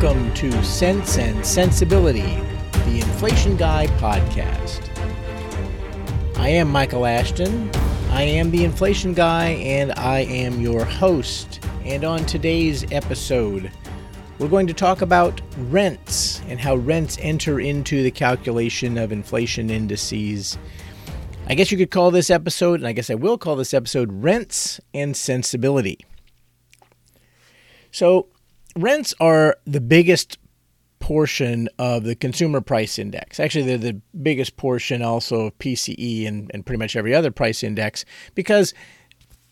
Welcome to Sense and Sensibility, the Inflation Guy podcast. I am Michael Ashton. I am the Inflation Guy, and I am your host. And on today's episode, we're going to talk about rents and how rents enter into the calculation of inflation indices. I guess you could call this episode, and I guess I will call this episode Rents and Sensibility. So, rents are the biggest portion of the consumer price index. Actually, they're the biggest portion also of PCE and, and pretty much every other price index because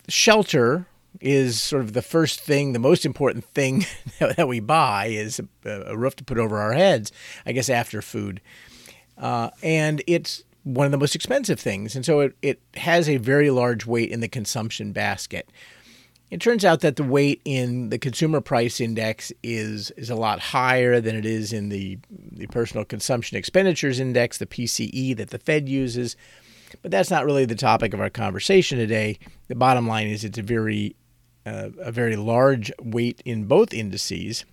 shelter is sort of the first thing, the most important thing that we buy is a, roof to put over our heads, I guess, after food. Uh, and it's one of the most expensive things. And so it, it has a very large weight in the consumption basket. It turns out that the weight in the consumer price index is is a lot higher than it is in the, the personal consumption expenditures index, the PCE that the Fed uses. But that's not really the topic of our conversation today. The bottom line is it's a very uh, a very large weight in both indices.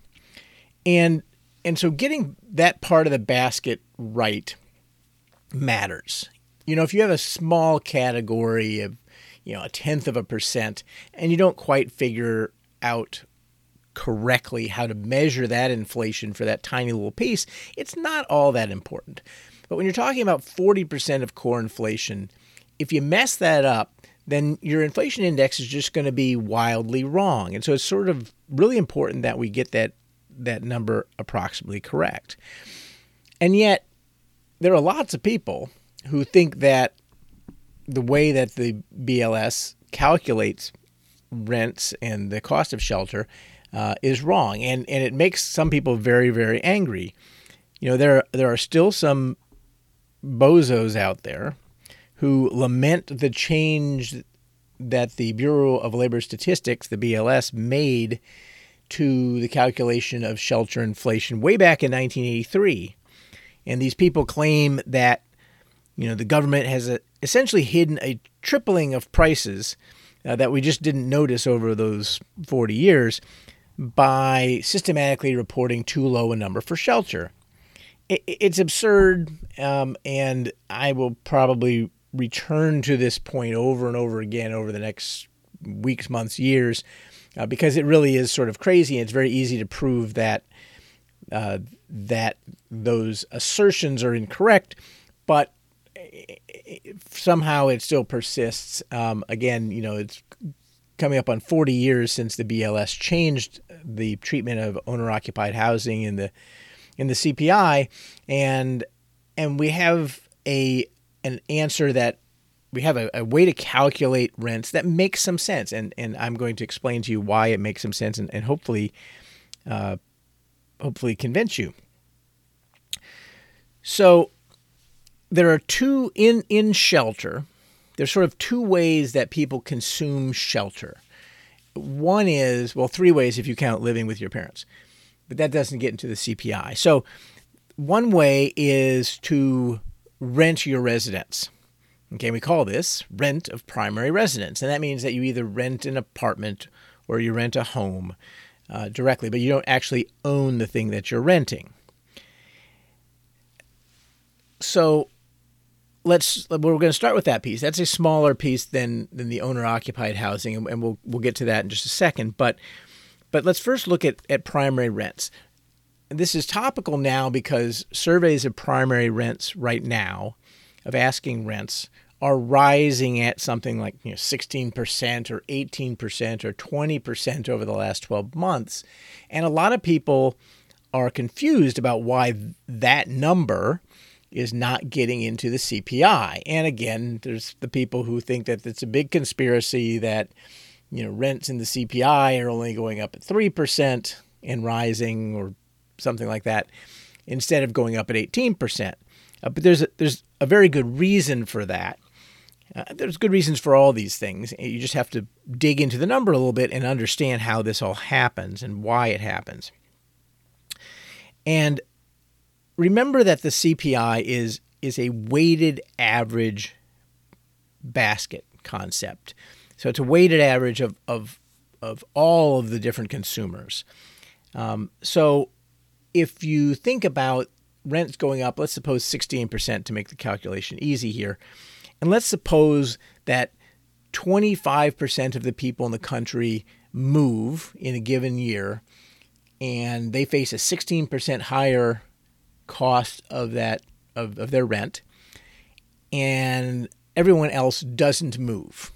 And and so getting that part of the basket right matters. You know, if you have a small category of you know, a tenth of a percent, and you don't quite figure out correctly how to measure that inflation for that tiny little piece, it's not all that important. But when you're talking about 40% of core inflation, if you mess that up, then your inflation index is just going to be wildly wrong. And so it's sort of really important that we get that that number approximately correct. And yet there are lots of people who think that the way that the BLS calculates rents and the cost of shelter uh, is wrong, and and it makes some people very very angry. You know, there there are still some bozos out there who lament the change that the Bureau of Labor Statistics, the BLS, made to the calculation of shelter inflation way back in 1983. And these people claim that you know the government has a, essentially hidden a tripling of prices uh, that we just didn't notice over those 40 years by systematically reporting too low a number for shelter. It, it's absurd, um, and I will probably return to this point over and over again over the next weeks, months, years, uh, because it really is sort of crazy. And it's very easy to prove that uh, that those assertions are incorrect, but somehow it still persists. Um, again, you know, it's coming up on 40 years since the BLS changed the treatment of owner-occupied housing in the in the CPI, and and we have a an answer that we have a, a, way to calculate rents that makes some sense, and and I'm going to explain to you why it makes some sense, and, and hopefully, uh, hopefully convince you. So there are two in in shelter. There's sort of two ways that people consume shelter. One is well, three ways if you count living with your parents, but that doesn't get into the CPI. So one way is to rent your residence. Okay, we call this rent of primary residence, and that means that you either rent an apartment or you rent a home uh, directly, but you don't actually own the thing that you're renting. So let's we're going to start with that piece. That's a smaller piece than than the owner occupied housing, and, we'll we'll get to that in just a second. But but let's first look at at primary rents. This is topical now because surveys of primary rents right now, of asking rents, are rising at something like you know 16% or 18% or 20% over the last 12 months. And a lot of people are confused about why that number is not getting into the CPI. And again, there's the people who think that it's a big conspiracy that you know rents in the CPI are only going up at 3% and rising or something like that instead of going up at 18%. Uh, but there's a, there's a very good reason for that. Uh, there's good reasons for all these things. You just have to dig into the number a little bit and understand how this all happens and why it happens. And remember that the CPI is is a weighted average basket concept. So it's a weighted average of of of all of the different consumers. Um, so if you think about rents going up, let's suppose 16% to make the calculation easy here, and let's suppose that 25% of the people in the country move in a given year and they face a 16% higher cost of that of, of their rent and everyone else doesn't move.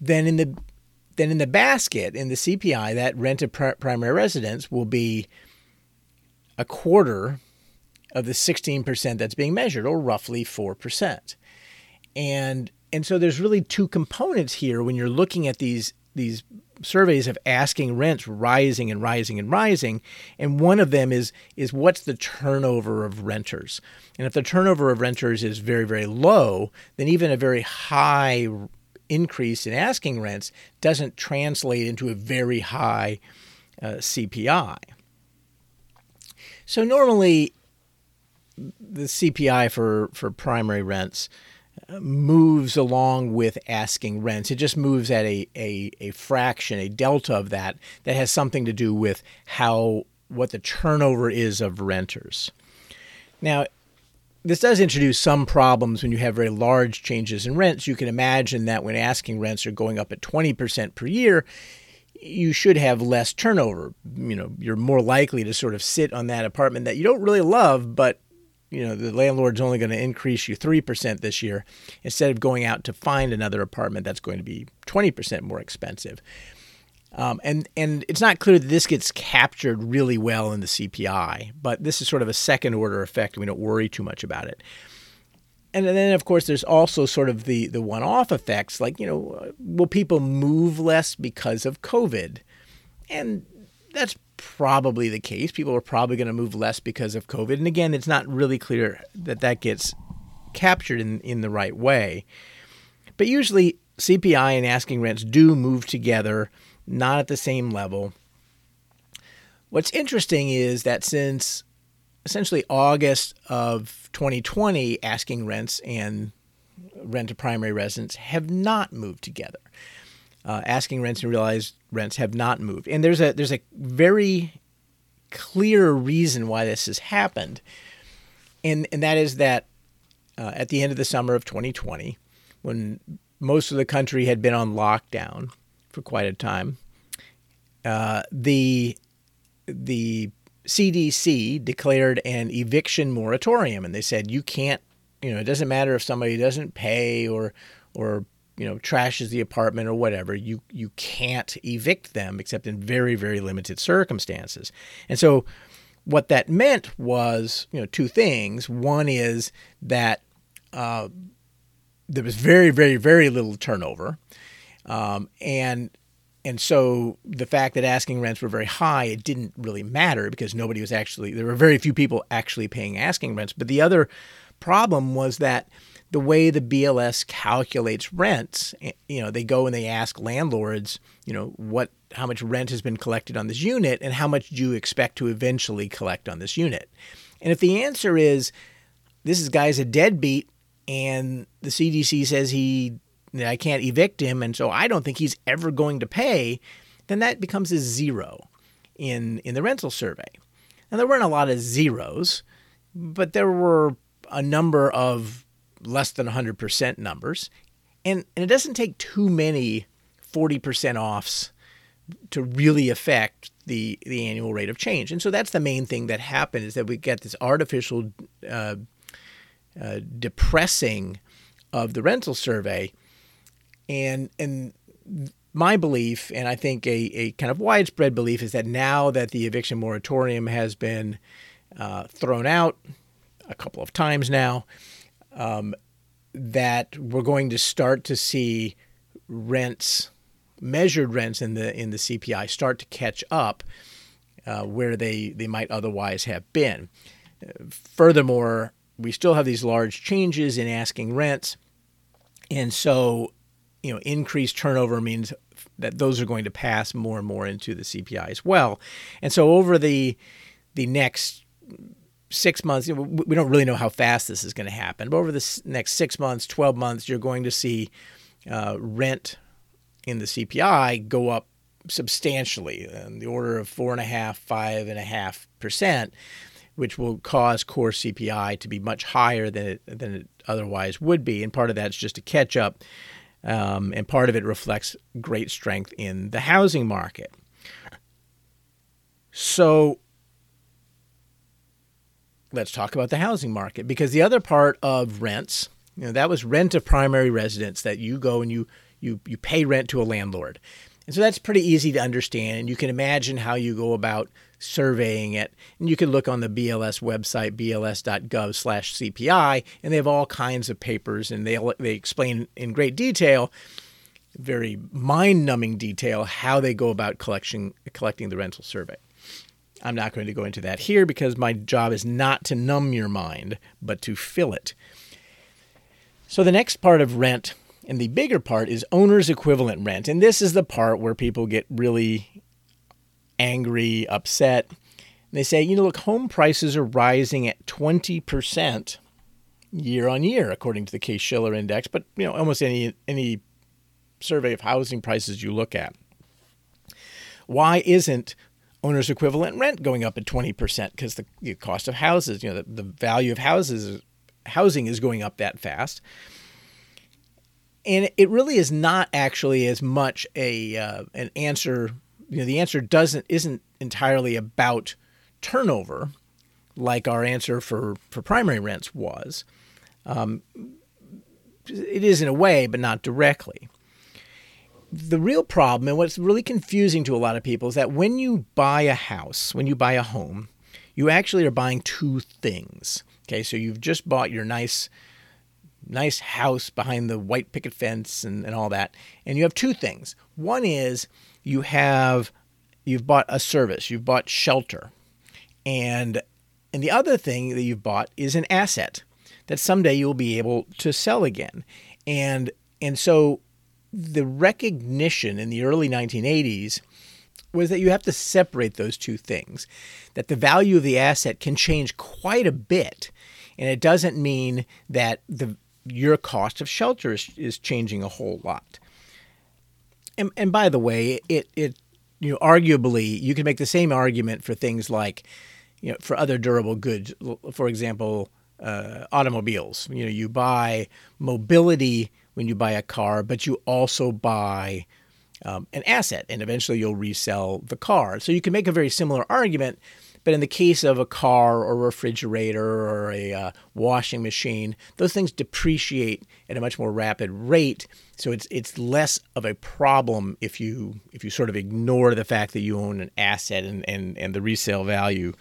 Then in the then in the basket in the CPI that rent of primary residence will be a quarter of the 16% that's being measured or roughly 4% and and so there's really two components here when you're looking at these these surveys of asking rents rising and rising and rising and one of them is is what's the turnover of renters? And if the turnover of renters is very very low then even a very high increase in asking rents doesn't translate into a very high uh, CPI so normally the CPI for for primary rents moves along with asking rents. It just moves at a, a, a fraction, a delta of that, that has something to do with how what the turnover is of renters. Now, this does introduce some problems when you have very large changes in rents. You can imagine that when asking rents are going up at 20% per year, you should have less turnover. You know, you're more likely to sort of sit on that apartment that you don't really love, but you know the landlord's only going to increase you 3% this year instead of going out to find another apartment that's going to be 20% more expensive um, and and it's not clear that this gets captured really well in the CPI, but this is sort of a second order effect. We don't worry too much about it. And then, of course, there's also sort of the the one off effects, like you know, will people move less because of COVID? And that's probably the case. People are probably going to move less because of COVID. And again, it's not really clear that that gets captured in, in the right way. But usually, CPI and asking rents do move together, not at the same level. What's interesting is that since essentially August of 2020, asking rents and rent to primary residence have not moved together uh, asking rents and realized rents have not moved. And there's a there's a very clear reason why this has happened, and and that is that uh, at the end of the summer of 2020, when most of the country had been on lockdown for quite a time, uh, the the CDC declared an eviction moratorium, and they said you can't, you know, it doesn't matter if somebody doesn't pay or or you know trashes the apartment or whatever you you can't evict them except in very very limited circumstances. And so what that meant was you know two things. One is that uh, there was very very very little turnover. Um, and and so the fact that asking rents were very high it didn't really matter because nobody was actually there were very few people actually paying asking rents. But the other problem was that the way the BLS calculates rents, eh, you know, they go and they ask landlords, you know, what how much rent has been collected on this unit and how much do you expect to eventually collect on this unit. And if the answer is this is guy's a deadbeat and the CDC says he I can't evict him and so I don't think he's ever going to pay, then that becomes a zero in in the rental survey. Now there weren't a lot of zeros, but there were a number of less than 100% numbers. And, and it doesn't take too many 40% offs to really affect the, the annual rate of change. And so that's the main thing that happened is that we get this artificial uh, uh, depressing of the rental survey. And, and my belief, and I think a, a kind of widespread belief, is that now that the eviction moratorium has been uh, thrown out a couple of times now, um, that we're going to start to see rents, measured rents in the in the CPI, start to catch up uh, where they they might otherwise have been. furthermore, we still have these large changes in asking rents, and so you know increased turnover means that those are going to pass more and more into the CPI as well. And so over the the next six months, we don't really know how fast this is going to happen, but over the next six months, 12 months, you're going to see uh, rent in the CPI go up substantially, in the order of four and a half, five and a half percent, which will cause core CPI to be much higher than it than it otherwise would be. And part of that's just a catch up, um, and part of it reflects great strength in the housing market. So let's talk about the housing market because the other part of rents, you know, that was rent of primary residence that you go and you you you pay rent to a landlord. And so that's pretty easy to understand and you can imagine how you go about surveying it. And you can look on the BLS website bls.gov/cpi and they have all kinds of papers and they they explain in great detail very mind-numbing detail how they go about collection collecting the rental survey. I'm not going to go into that here because my job is not to numb your mind, but to fill it. So the next part of rent, and the bigger part, is owner's equivalent rent. And this is the part where people get really angry, upset. And They say, you know, look, home prices are rising at 20% year on year, according to the Case Shiller Index, but you know, almost any any survey of housing prices you look at. Why isn't owner's equivalent rent going up at 20% because the, cost of houses, you know, the, the value of houses, housing is going up that fast. And it really is not actually as much a uh, an answer. You know, the answer doesn't isn't entirely about turnover, like our answer for for primary rents was. Um, it is in a way, but not directly the real problem and what's really confusing to a lot of people is that when you buy a house, when you buy a home, you actually are buying two things. Okay, so you've just bought your nice nice house behind the white picket fence and, and all that. And you have two things. One is you have you've bought a service, you've bought shelter. And and the other thing that you've bought is an asset that someday you'll be able to sell again. And and so the recognition in the early 1980s was that you have to separate those two things, that the value of the asset can change quite a bit. And it doesn't mean that the your cost of shelter is, is changing a whole lot. And, and by the way, it, it you know arguably you can make the same argument for things like you know for other durable goods. For example, uh, automobiles. You know, you buy mobility when you buy a car, but you also buy um, an asset, and eventually you'll resell the car. So you can make a very similar argument, but in the case of a car or a refrigerator or a uh, washing machine, those things depreciate at a much more rapid rate. So it's it's less of a problem if you if you sort of ignore the fact that you own an asset and and, and the resale value,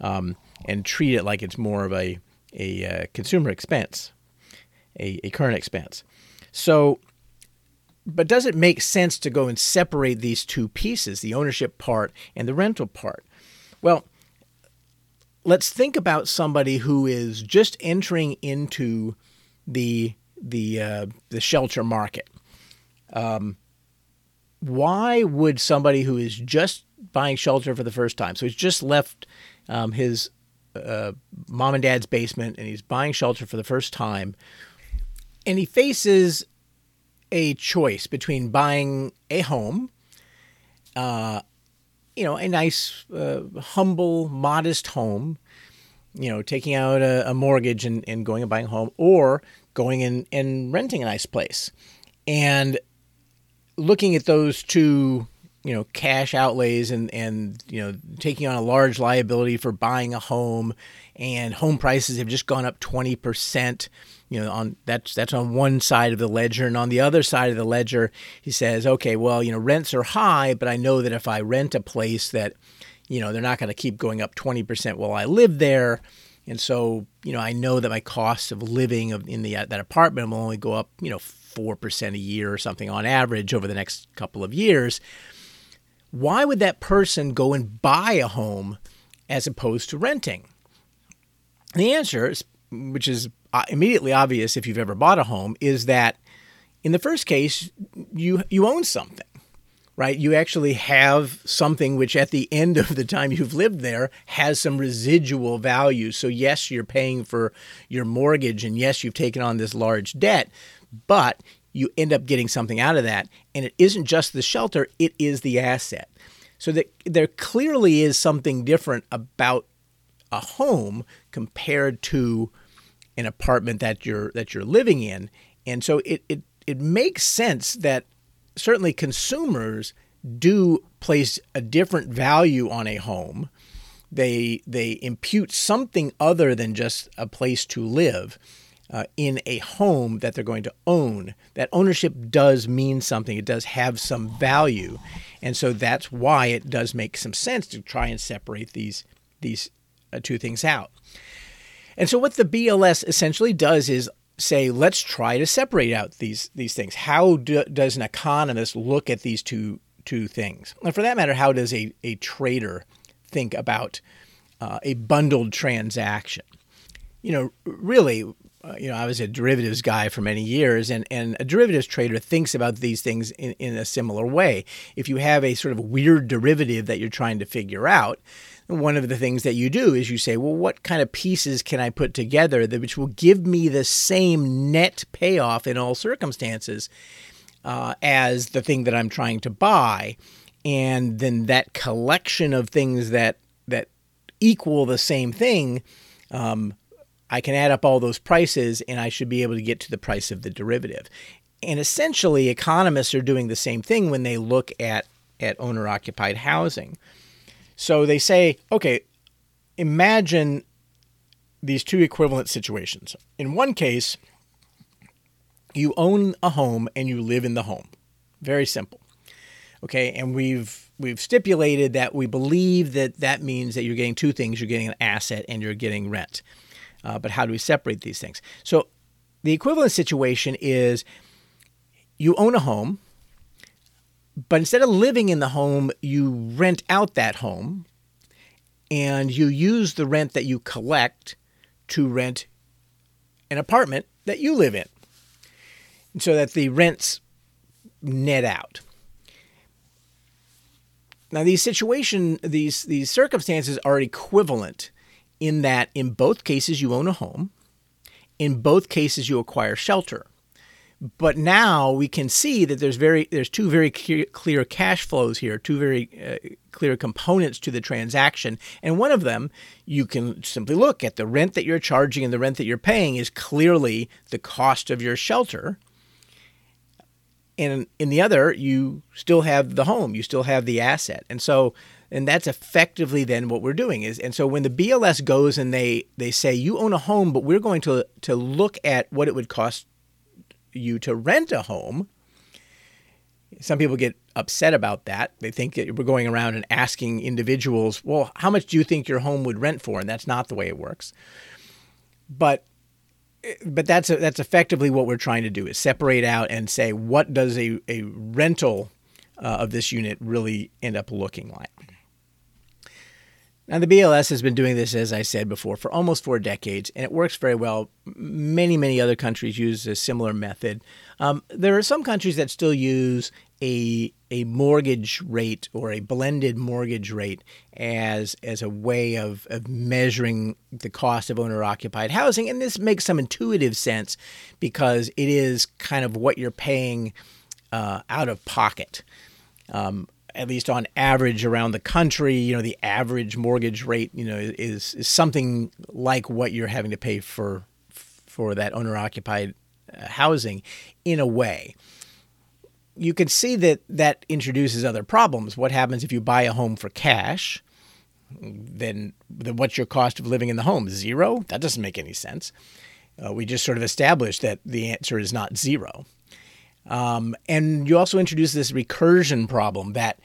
um, and treat it like it's more of a a uh, consumer expense, a, a current expense. So, but does it make sense to go and separate these two pieces, the ownership part and the rental part? Well, let's think about somebody who is just entering into the the uh, the shelter market. Um, why would somebody who is just buying shelter for the first time, so he's just left um, his uh, mom and dad's basement and he's buying shelter for the first time, and he faces a choice between buying a home, uh, you know, a nice, uh, humble, modest home, you know, taking out a, a mortgage and, and, going and buying a home, or going and, and renting a nice place. And looking at those two, you know, cash outlays and, and, you know, taking on a large liability for buying a home, and home prices have just gone up 20% you know on that's that's on one side of the ledger and on the other side of the ledger he says okay well you know rents are high but i know that if i rent a place that you know they're not going to keep going up 20% while i live there and so you know i know that my cost of living in the uh, that apartment will only go up you know 4% a year or something on average over the next couple of years why would that person go and buy a home as opposed to renting? The answer is which is uh, immediately obvious if you've ever bought a home, is that in the first case, you you own something, right? You actually have something which, at the end of the time you've lived there, has some residual value. So yes, you're paying for your mortgage, and yes, you've taken on this large debt, but you end up getting something out of that. And it isn't just the shelter, it is the asset. So that there clearly is something different about a home compared to an apartment that you're that you're living in. And so it it, it makes sense that certainly consumers do place a different value on a home. They they impute something other than just a place to live uh, in a home that they're going to own. That ownership does mean something. It does have some value, and so that's why it does make some sense to try and separate these these uh, two things out. And so what the BLS essentially does is say, let's try to separate out these these things. How do, does an economist look at these two two things? And for that matter, how does a, a trader think about uh, a bundled transaction? You know, really, uh, you know, I was a derivatives guy for many years, and, and a derivatives trader thinks about these things in, in a similar way. If you have a sort of weird derivative that you're trying to figure out, one of the things that you do is you say, well, what kind of pieces can I put together that which will give me the same net payoff in all circumstances uh, as the thing that I'm trying to buy, and then that collection of things that that equal the same thing. Um, I can add up all those prices and I should be able to get to the price of the derivative. And essentially, economists are doing the same thing when they look at, at owner occupied housing. So they say, okay, imagine these two equivalent situations. In one case, you own a home and you live in the home. Very simple. Okay, and we've we've stipulated that we believe that that means that you're getting two things: you're getting an asset and you're getting rent. Uh, but how do we separate these things? So the equivalent situation is you own a home but instead of living in the home, you rent out that home and you use the rent that you collect to rent an apartment that you live in so that the rents net out. Now these situation these these circumstances are equivalent in that in both cases you own a home, in both cases you acquire shelter. But now we can see that there's very there's two very clear cash flows here, two very uh, clear components to the transaction, and one of them you can simply look at the rent that you're charging and the rent that you're paying is clearly the cost of your shelter. And in the other, you still have the home, you still have the asset, and so and that's effectively then what we're doing is and so when the BLS goes and they they say you own a home but we're going to to look at what it would cost you to rent a home. Some people get upset about that. They think that we're going around and asking individuals, well, how much do you think your home would rent for? And that's not the way it works. But but that's that's effectively what we're trying to do is separate out and say what does a, a rental uh, of this unit really end up looking like. Now, the BLS has been doing this, as I said before, for almost four decades, and it works very well. Many, many other countries use a similar method. Um, there are some countries that still use a a mortgage rate or a blended mortgage rate as as a way of, of measuring the cost of owner occupied housing, and this makes some intuitive sense because it is kind of what you're paying uh, out of pocket. Um, at least on average around the country, you know, the average mortgage rate, you know, is is something like what you're having to pay for for that owner occupied uh, housing in a way. You can see that that introduces other problems. What happens if you buy a home for cash? Then, then what's your cost of living in the home? Zero? That doesn't make any sense. Uh, we just sort of established that the answer is not zero. Um, and you also introduce this recursion problem that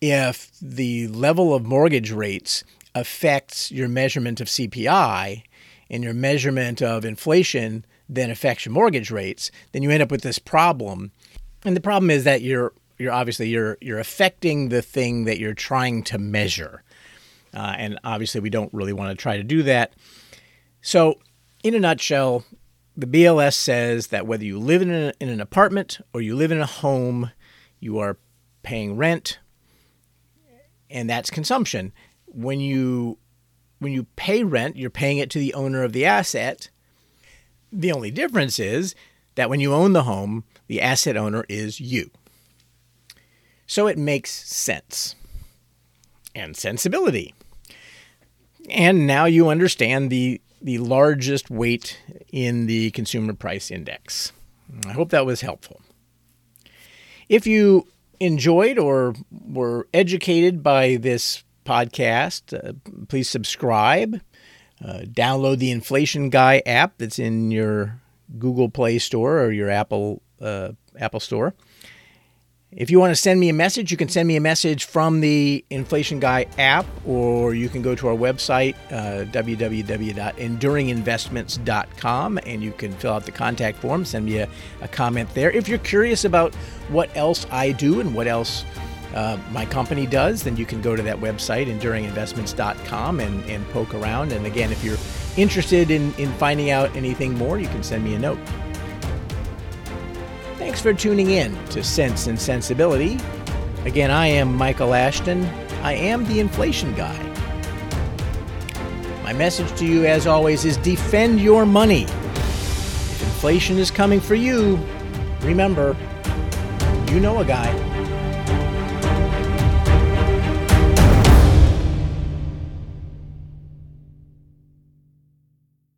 if the level of mortgage rates affects your measurement of CPI and your measurement of inflation then affects your mortgage rates, then you end up with this problem. And the problem is that you're you're obviously you're you're affecting the thing that you're trying to measure. Uh, and obviously we don't really want to try to do that. So in a nutshell, the BLS says that whether you live in, a, in an apartment or you live in a home, you are paying rent, and that's consumption. When you when you pay rent, you're paying it to the owner of the asset. The only difference is that when you own the home, the asset owner is you. So it makes sense and sensibility. And now you understand the, the largest weight in the consumer price index. I hope that was helpful. If you enjoyed or were educated by this podcast, uh, please subscribe. Uh, download the Inflation Guy app that's in your Google Play Store or your Apple uh, Apple Store. If you want to send me a message, you can send me a message from the Inflation Guy app, or you can go to our website, uh, www.enduringinvestments.com, and you can fill out the contact form, send me a, a comment there. If you're curious about what else I do and what else uh, my company does, then you can go to that website, enduringinvestments.com, and, and poke around. And again, if you're interested in, in finding out anything more, you can send me a note. Thanks for tuning in to Sense and Sensibility. Again, I am Michael Ashton. I am the inflation guy. My message to you, as always, is defend your money. If inflation is coming for you, remember, you know a guy.